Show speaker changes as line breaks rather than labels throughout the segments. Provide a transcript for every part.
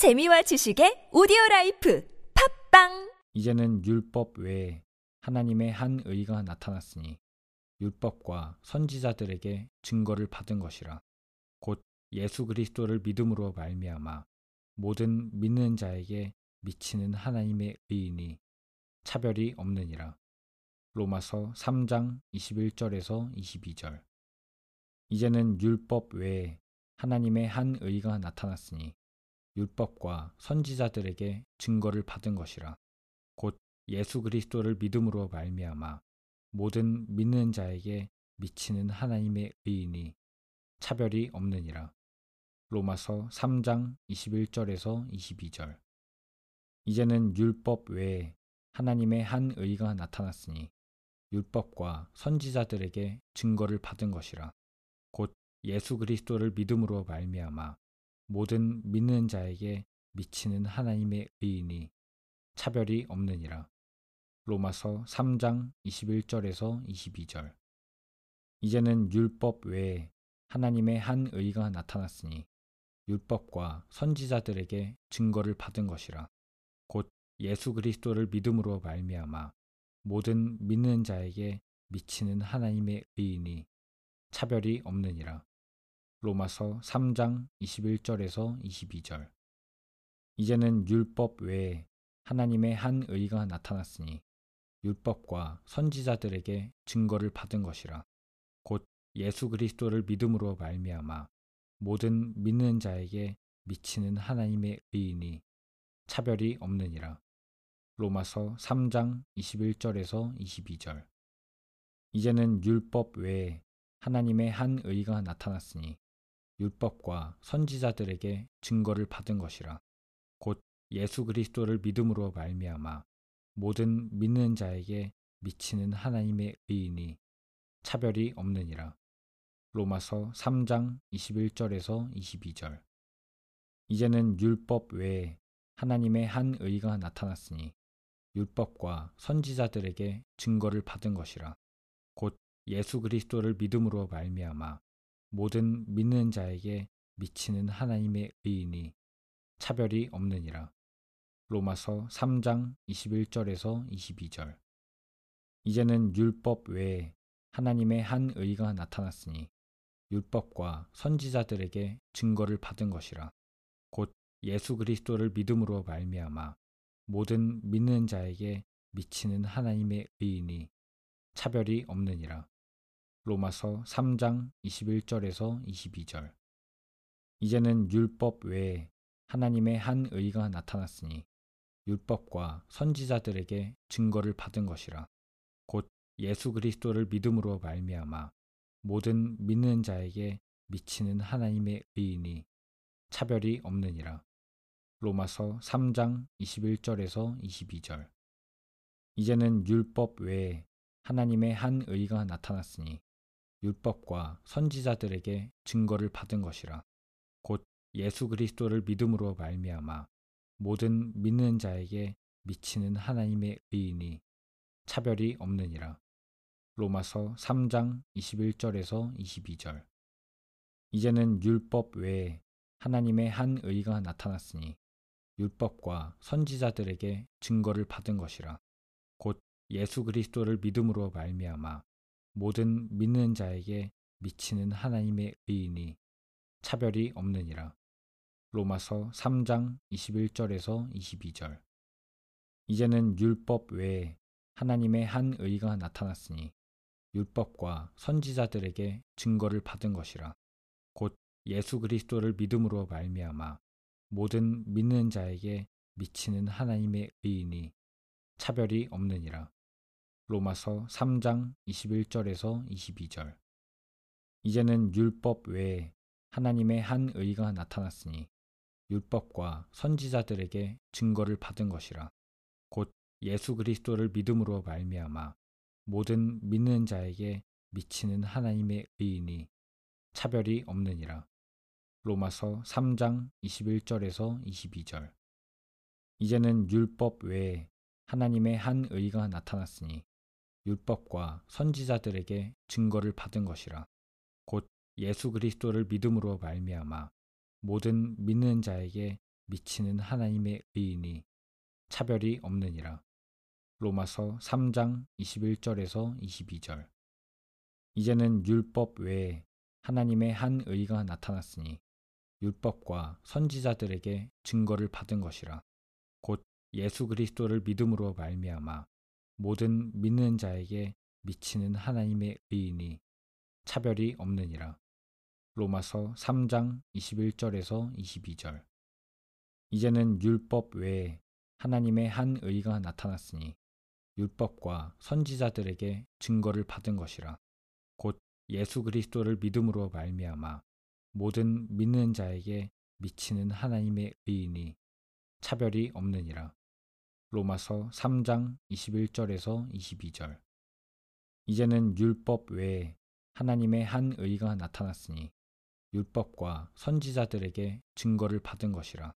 재미와 지식의 오디오 라이프 팝빵!
이제는 율법 외에 하나님의 한 의가 나타났으니 율법과 선지자들에게 증거를 받은 것이라. 곧 예수 그리스도를 믿음으로 말미암아 모든 믿는 자에게 미치는 하나님의 의니 차별이 없느니라. 로마서 3장 21절에서 22절. 이제는 율법 외에 하나님의 한 의가 나타났으니 율법과 선지자들에게 증거를 받은 것이라 곧 예수 그리스도를 믿음으로 말미암아 모든 믿는 자에게 미치는 하나님의 의인이 차별이 없느니라. 로마서 3장 21절에서 22절. 이제는 율법 외에 하나님의 한 의가 나타났으니 율법과 선지자들에게 증거를 받은 것이라. 곧 예수 그리스도를 믿음으로 말미암아 모든 믿는 자에게 미치는 하나님의 의인이 차별이 없느니라. 로마서 3장 21절에서 22절. 이제는 율법 외에 하나님의 한 의가 나타났으니 율법과 선지자들에게 증거를 받은 것이라. 곧 예수 그리스도를 믿음으로 말미암아 모든 믿는 자에게 미치는 하나님의 의인이 차별이 없느니라. 로마서 3장 21절에서 22절. 이제는 율법 외에 하나님의 한 의가 나타났으니 율법과 선지자들에게 증거를 받은 것이라. 곧 예수 그리스도를 믿음으로 말미암아 모든 믿는 자에게 미치는 하나님의 의인이 차별이 없느니라. 로마서 3장 21절에서 22절. 이제는 율법 외에 하나님의 한 의가 나타났으니 율법과 선지자들에게 증거를 받은 것이라. 곧 예수 그리스도를 믿음으로 말미암아 모든 믿는 자에게 미치는 하나님의 의인이 차별이 없느니라. 로마서 3장 21절에서 22절. 이제는 율법 외에 하나님의 한 의가 나타났으니 율법과 선지자들에게 증거를 받은 것이라. 곧 예수 그리스도를 믿음으로 말미암아 모든 믿는 자에게 미치는 하나님의 의인이 차별이 없느니라. 로마서 3장 21절에서 22절. 이제는 율법 외에 하나님의 한 의가 나타났으니 율법과 선지자들에게 증거를 받은 것이라. 곧 예수 그리스도를 믿음으로 말미암아 모든 믿는 자에게 미치는 하나님의 의인이 차별이 없느니라. 로마서 3장 21절에서 22절. 이제는 율법 외에 하나님의 한 의가 나타났으니 율법과 선지자들에게 증거를 받은 것이라. 곧 예수 그리스도를 믿음으로 말미암아 모든 믿는 자에게 미치는 하나님의 의인이 차별이 없느니라. 로마서 3장 21절에서 22절. 이제는 율법 외에 하나님의 한 의가 나타났으니 율법과 선지자들에게 증거를 받은 것이라. 곧 예수 그리스도를 믿음으로 말미암아 모든 믿는 자에게 미치는 하나님의 의인이 차별이 없느니라. 로마서 3장 21절에서 22절. 이제는 율법 외에 하나님의 한 의가 나타났으니 율법과 선지자들에게 증거를 받은 것이라. 곧 예수 그리스도를 믿음으로 말미암아 모든 믿는 자에게 미치는 하나님의 의인이 차별이 없느니라. 로마서 3장 21절에서 22절. 이제는 율법 외에 하나님의 한 의가 나타났으니 율법과 선지자들에게 증거를 받은 것이라. 곧 예수 그리스도를 믿음으로 말미암아 모든 믿는 자에게 미치는 하나님의 의인이 차별이 없느니라. 로마서 3장 21절에서 22절. 이제는 율법 외에 하나님의 한 의가 나타났으니 율법과 선지자들에게 증거를 받은 것이라. 곧 예수 그리스도를 믿음으로 말미암아 모든 믿는 자에게 미치는 하나님의 의인이 차별이 없느니라. 로마서 3장 21절에서 22절. 이제는 율법 외에 하나님의 한 의가 나타났으니 율법과 선지자들에게 증거를 받은 것이라. 곧 예수 그리스도를 믿음으로 말미암아 모든 믿는 자에게 미치는 하나님의 의인이 차별이 없느니라. 로마서 3장 21절에서 22절. 이제는 율법 외에 하나님의 한 의가 나타났으니 율법과 선지자들에게 증거를 받은 것이라. 곧 예수 그리스도를 믿음으로 말미암아 모든 믿는 자에게 미치는 하나님의 의인이 차별이 없느니라. 로마서 3장 21절에서 22절. 이제는 율법 외에 하나님의 한 의가 나타났으니 율법과 선지자들에게 증거를 받은 것이라. 곧 예수 그리스도를 믿음으로 말미암아 모든 믿는 자에게 미치는 하나님의 의인이 차별이 없느니라. 로마서 3장 21절에서 22절. 이제는 율법 외에 하나님의 한 의가 나타났으니 율법과 선지자들에게 증거를 받은 것이라.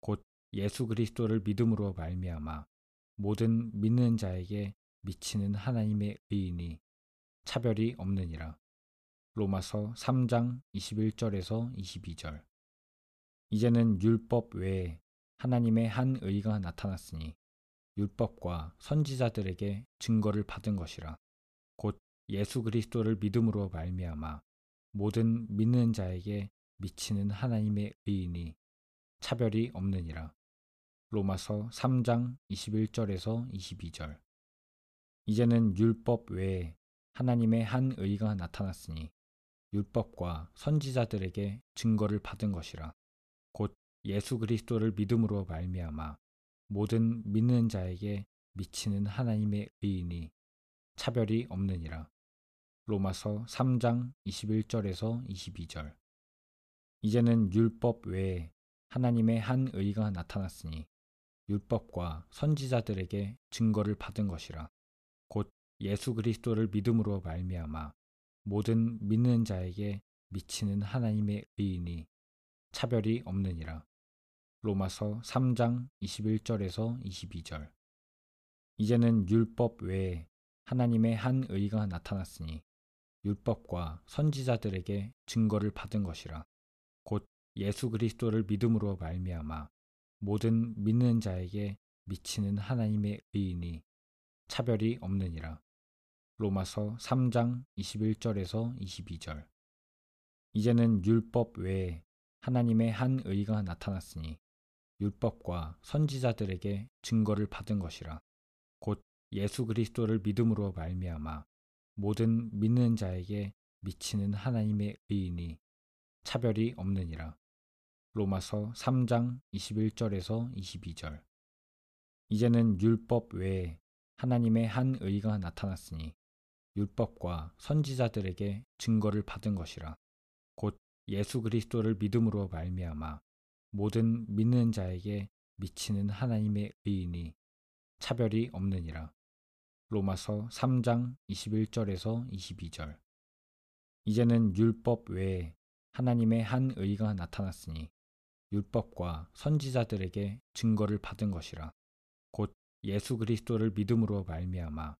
곧 예수 그리스도를 믿음으로 말미암아 모든 믿는 자에게 미치는 하나님의 의인이 차별이 없느니라. 로마서 3장 21절에서 22절. 이제는 율법 외에 하나님의 한 의가 나타났으니 율법과 선지자들에게 증거를 받은 것이라. 곧 예수 그리스도를 믿음으로 말미암아 모든 믿는 자에게 미치는 하나님의 의인이 차별이 없느니라. 로마서 3장 21절에서 22절. 이제는 율법 외에 하나님의 한 의가 나타났으니 율법과 선지자들에게 증거를 받은 것이라. 곧 예수 그리스도를 믿음으로 말미암아 모든 믿는 자에게 미치는 하나님의 의인이 차별이 없느니라. 로마서 3장 21절에서 22절. 이제는 율법 외에 하나님의 한 의가 나타났으니 율법과 선지자들에게 증거를 받은 것이라. 곧 예수 그리스도를 믿음으로 말미암아 모든 믿는 자에게 미치는 하나님의 의인이 차별이 없느니라. 로마서 3장 21절에서 22절. 이제는 율법 외에 하나님의 한 의가 나타났으니 율법과 선지자들에게 증거를 받은 것이라. 곧 예수 그리스도를 믿음으로 말미암아 모든 믿는 자에게 미치는 하나님의 의인이 차별이 없느니라. 로마서 3장 21절에서 22절. 이제는 율법 외에 하나님의 한 의가 나타났으니 율법과 선지자들에게 증거를 받은 것이라. 곧 예수 그리스도를 믿음으로 말미암아 모든 믿는 자에게 미치는 하나님의 의인이 차별이 없느니라. 로마서 3장 21절에서 22절. 이제는 율법 외에 하나님의 한 의가 나타났으니 율법과 선지자들에게 증거를 받은 것이라. 곧 예수 그리스도를 믿음으로 말미암아 모든 믿는 자에게 미치는 하나님의 의인이 차별이 없느니라. 로마서 3장 21절에서 22절. 이제는 율법 외에 하나님의 한 의가 나타났으니 율법과 선지자들에게 증거를 받은 것이라. 곧 예수 그리스도를 믿음으로 말미암아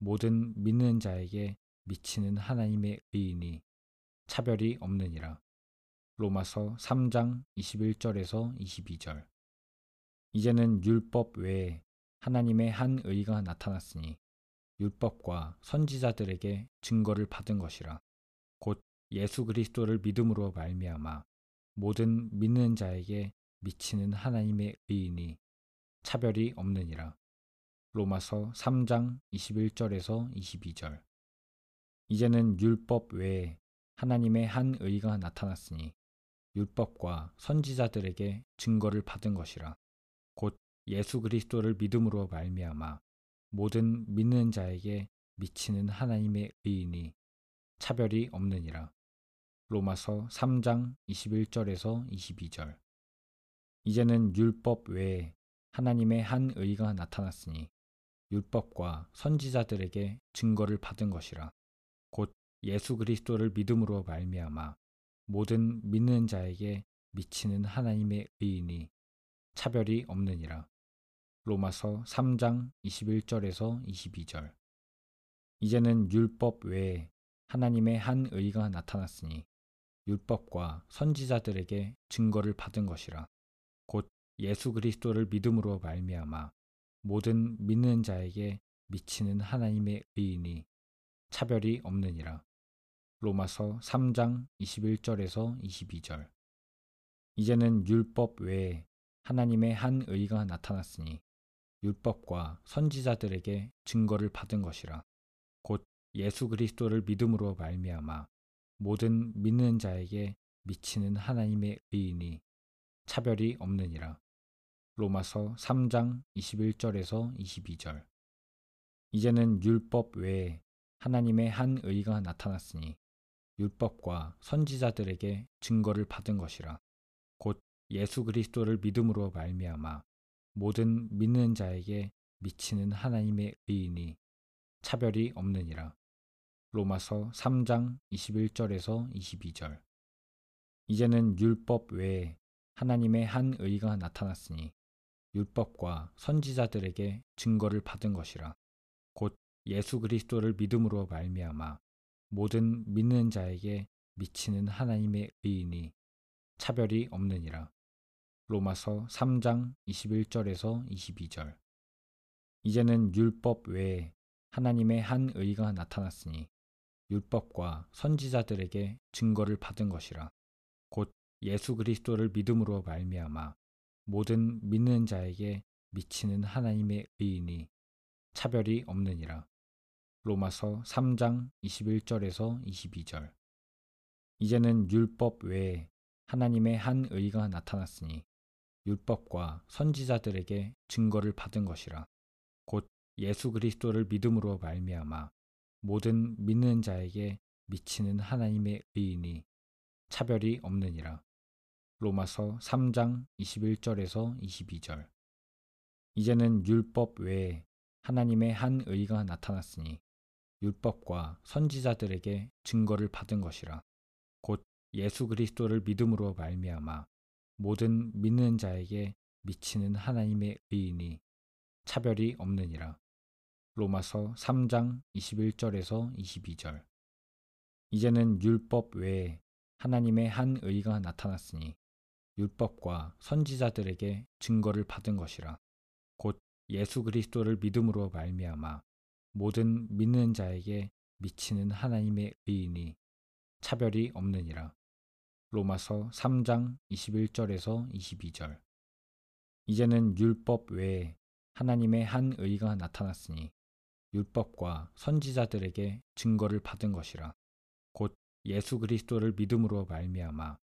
모든 믿는 자에게 미치는 하나님의 의인이 차별이 없느니라. 로마서 3장 21절에서 22절. 이제는 율법 외에 하나님의 한 의가 나타났으니 율법과 선지자들에게 증거를 받은 것이라. 곧 예수 그리스도를 믿음으로 말미암아 모든 믿는 자에게 미치는 하나님의 의인이 차별이 없느니라. 로마서 3장 21절에서 22절. 이제는 율법 외에 하나님의 한 의가 나타났으니 율법과 선지자들에게 증거를 받은 것이라. 곧 예수 그리스도를 믿음으로 말미암아 모든 믿는 자에게 미치는 하나님의 의인이 차별이 없느니라. 로마서 3장 21절에서 22절. 이제는 율법 외에 하나님의 한 의가 나타났으니 율법과 선지자들에게 증거를 받은 것이라. 곧 예수 그리스도를 믿음으로 말미암아 모든 믿는 자에게 미치는 하나님의 의인이 차별이 없느니라. 로마서 3장 21절에서 22절. 이제는 율법 외에 하나님의 한 의가 나타났으니 율법과 선지자들에게 증거를 받은 것이라. 곧 예수 그리스도를 믿음으로 말미암아 모든 믿는 자에게 미치는 하나님의 의인이 차별이 없느니라. 로마서 3장 21절에서 22절. 이제는 율법 외에 하나님의 한 의가 나타났으니 율법과 선지자들에게 증거를 받은 것이라. 곧 예수 그리스도를 믿음으로 말미암아 모든 믿는 자에게 미치는 하나님의 의인이 차별이 없느니라. 로마서 3장 21절에서 22절. 이제는 율법 외에 하나님의 한 의가 나타났으니 율법과 선지자들에게 증거를 받은 것이라. 곧 예수 그리스도를 믿음으로 말미암아 모든 믿는 자에게 미치는 하나님의 의인이 차별이 없느니라. 로마서 3장 21절에서 22절. 이제는 율법 외에 하나님의 한 의가 나타났으니 율법과 선지자들에게 증거를 받은 것이라. 곧 예수 그리스도를 믿음으로 말미암아 모든 믿는 자에게 미치는 하나님의 의인이 차별이 없느니라. 로마서 3장 21절에서 22절. 이제는 율법 외에 하나님의 한 의가 나타났으니 율법과 선지자들에게 증거를 받은 것이라. 곧 예수 그리스도를 믿음으로 말미암아 모든 믿는 자에게 미치는 하나님의 의인이 차별이 없느니라. 로마서 3장 21절에서 22절. 이제는 율법 외에 하나님의 한 의가 나타났으니 율법과 선지자들에게 증거를 받은 것이라. 곧 예수 그리스도를 믿음으로 말미암아 모든 믿는 자에게 미치는 하나님의 의인이 차별이 없느니라. 로마서 3장 21절에서 22절. 이제는 율법 외에 하나님의 한 의가 나타났으니 율법과 선지자들에게 증거를 받은 것이라. 곧 예수 그리스도를 믿음으로 말미암아 모든 믿는 자에게 미치는 하나님의 의인이 차별이 없느니라. 로마서 3장 21절에서 22절. 이제는 율법 외에 하나님의 한 의가 나타났으니 율법과 선지자들에게 증거를 받은 것이라. 곧 예수 그리스도를 믿음으로 말미암아 모든 믿는 자에게 미치는 하나님의 의인이 차별이 없느니라. 로마서 3장 21절에서 22절. 이제는 율법 외에 하나님의 한 의가 나타났으니 율법과 선지자들에게 증거를 받은 것이라. 곧 예수 그리스도를 믿음으로 말미암아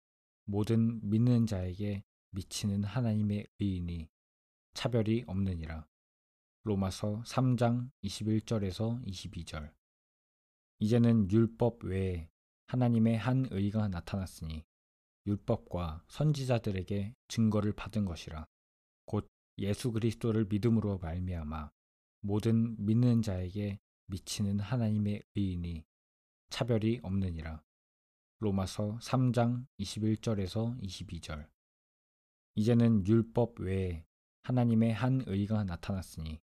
모든 믿는 자에게 미치는 하나님의 의인이 차별이 없느니라. 로마서 3장 21절에서 22절. 이제는 율법 외에 하나님의 한 의가 나타났으니 율법과 선지자들에게 증거를 받은 것이라. 곧 예수 그리스도를 믿음으로 말미암아 모든 믿는 자에게 미치는 하나님의 의인이 차별이 없느니라. 로마서 3장 21절에서 22절. 이제는 율법 외에 하나님의 한 의가 나타났으니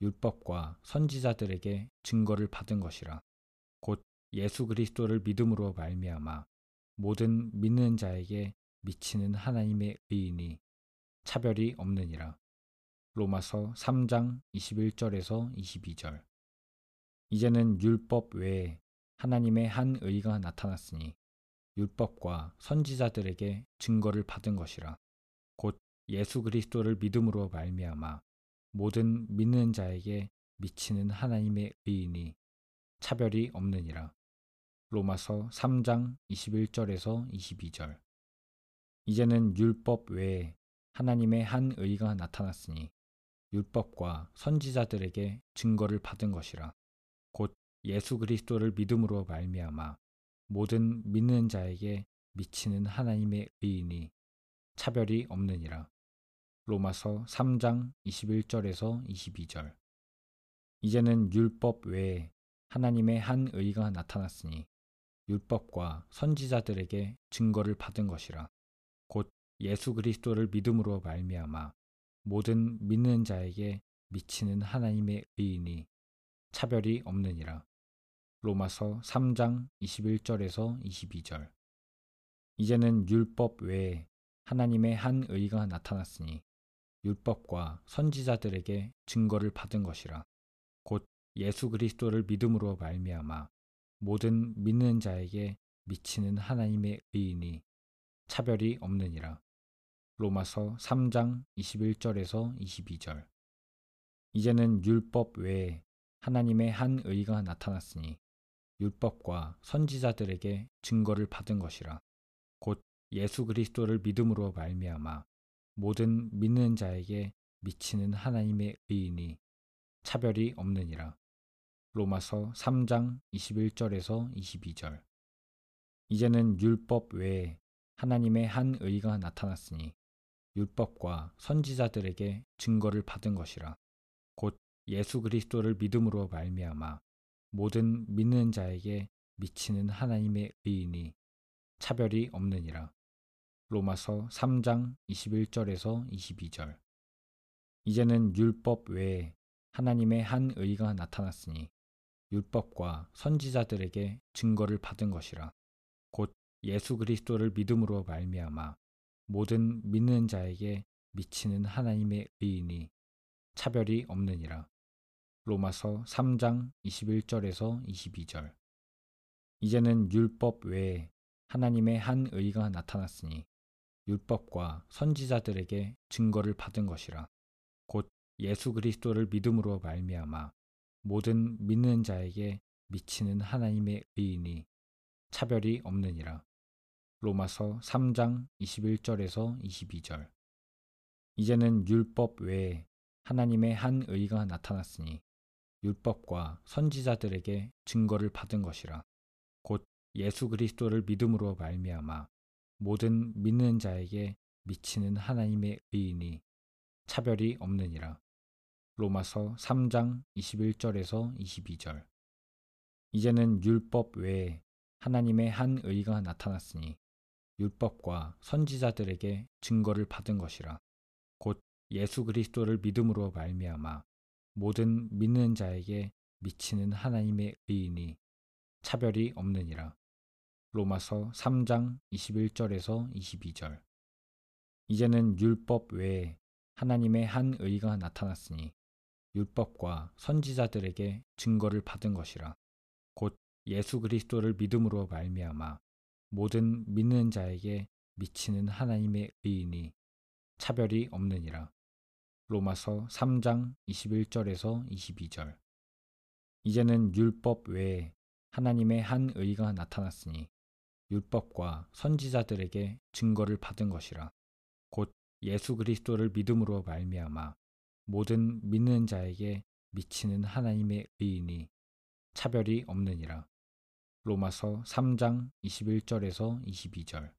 율법과 선지자들에게 증거를 받은 것이라. 곧 예수 그리스도를 믿음으로 말미암아 모든 믿는 자에게 미치는 하나님의 의인이 차별이 없느니라. 로마서 3장 21절에서 22절. 이제는 율법 외에 하나님의 한 의가 나타났으니 율법과 선지자들에게 증거를 받은 것이라. 곧 예수 그리스도를 믿음으로 말미암아 모든 믿는 자에게 미치는 하나님의 의인이 차별이 없느니라. 로마서 3장 21절에서 22절. 이제는 율법 외에 하나님의 한 의가 나타났으니 율법과 선지자들에게 증거를 받은 것이라. 곧 예수 그리스도를 믿음으로 말미암아 모든 믿는 자에게 미치는 하나님의 의인이 차별이 없느니라. 로마서 3장 21절에서 22절. 이제는 율법 외에 하나님의 한 의가 나타났으니 율법과 선지자들에게 증거를 받은 것이라. 곧 예수 그리스도를 믿음으로 말미암아 모든 믿는 자에게 미치는 하나님의 의인이 차별이 없느니라. 로마서 3장 21절에서 22절. 이제는 율법 외에 하나님의 한 의가 나타났으니 율법과 선지자들에게 증거를 받은 것이라 곧 예수 그리스도를 믿음으로 말미암아 모든 믿는 자에게 미치는 하나님의 의인이 차별이 없느니라. 로마서 3장 21절에서 22절. 이제는 율법 외에 하나님의 한 의가 나타났으니 율법과 선지자들에게 증거를 받은 것이라. 곧 예수 그리스도를 믿음으로 말미암아 모든 믿는 자에게 미치는 하나님의 의인이 차별이 없느니라. 로마서 3장 21절에서 22절. 이제는 율법 외에 하나님의 한 의가 나타났으니 율법과 선지자들에게 증거를 받은 것이라. 곧 예수 그리스도를 믿음으로 말미암아 모든 믿는 자에게 미치는 하나님의 의인이 차별이 없느니라. 로마서 3장 21절에서 22절. 이제는 율법 외에 하나님의 한 의가 나타났으니 율법과 선지자들에게 증거를 받은 것이라. 곧 예수 그리스도를 믿음으로 말미암아 모든 믿는 자에게 미치는 하나님의 의인이 차별이 없느니라. 로마서 3장 21절에서 22절. 이제는 율법 외에 하나님의 한 의가 나타났으니 율법과 선지자들에게 증거를 받은 것이라. 곧 예수 그리스도를 믿음으로 말미암아 모든 믿는 자에게 미치는 하나님의 의인이 차별이 없느니라. 로마서 3장 21절에서 22절. 이제는 율법 외에 하나님의 한 의가 나타났으니 율법과 선지자들에게 증거를 받은 것이라. 곧 예수 그리스도를 믿음으로 말미암아 모든 믿는 자에게 미치는 하나님의 의인이 차별이 없느니라. 로마서 3장 21절에서 22절. 이제는 율법 외에 하나님의 한 의가 나타났으니 율법과 선지자들에게 증거를 받은 것이라. 곧 예수 그리스도를 믿음으로 말미암아 모든 믿는 자에게 미치는 하나님의 의인이 차별이 없느니라. 로마서 3장 21절에서 22절. 이제는 율법 외에 하나님의 한 의가 나타났으니 율법과 선지자들에게 증거를 받은 것이라. 곧 예수 그리스도를 믿음으로 말미암아 모든 믿는 자에게 미치는 하나님의 의인이 차별이 없느니라. 로마서 3장 21절에서 22절. 이제는 율법 외에 하나님의 한 의가 나타났으니 율법과 선지자들에게 증거를 받은 것이라. 곧 예수 그리스도를 믿음으로 말미암아 모든 믿는 자에게 미치는 하나님의 의인이 차별이 없느니라. 로마서 3장 21절에서 22절.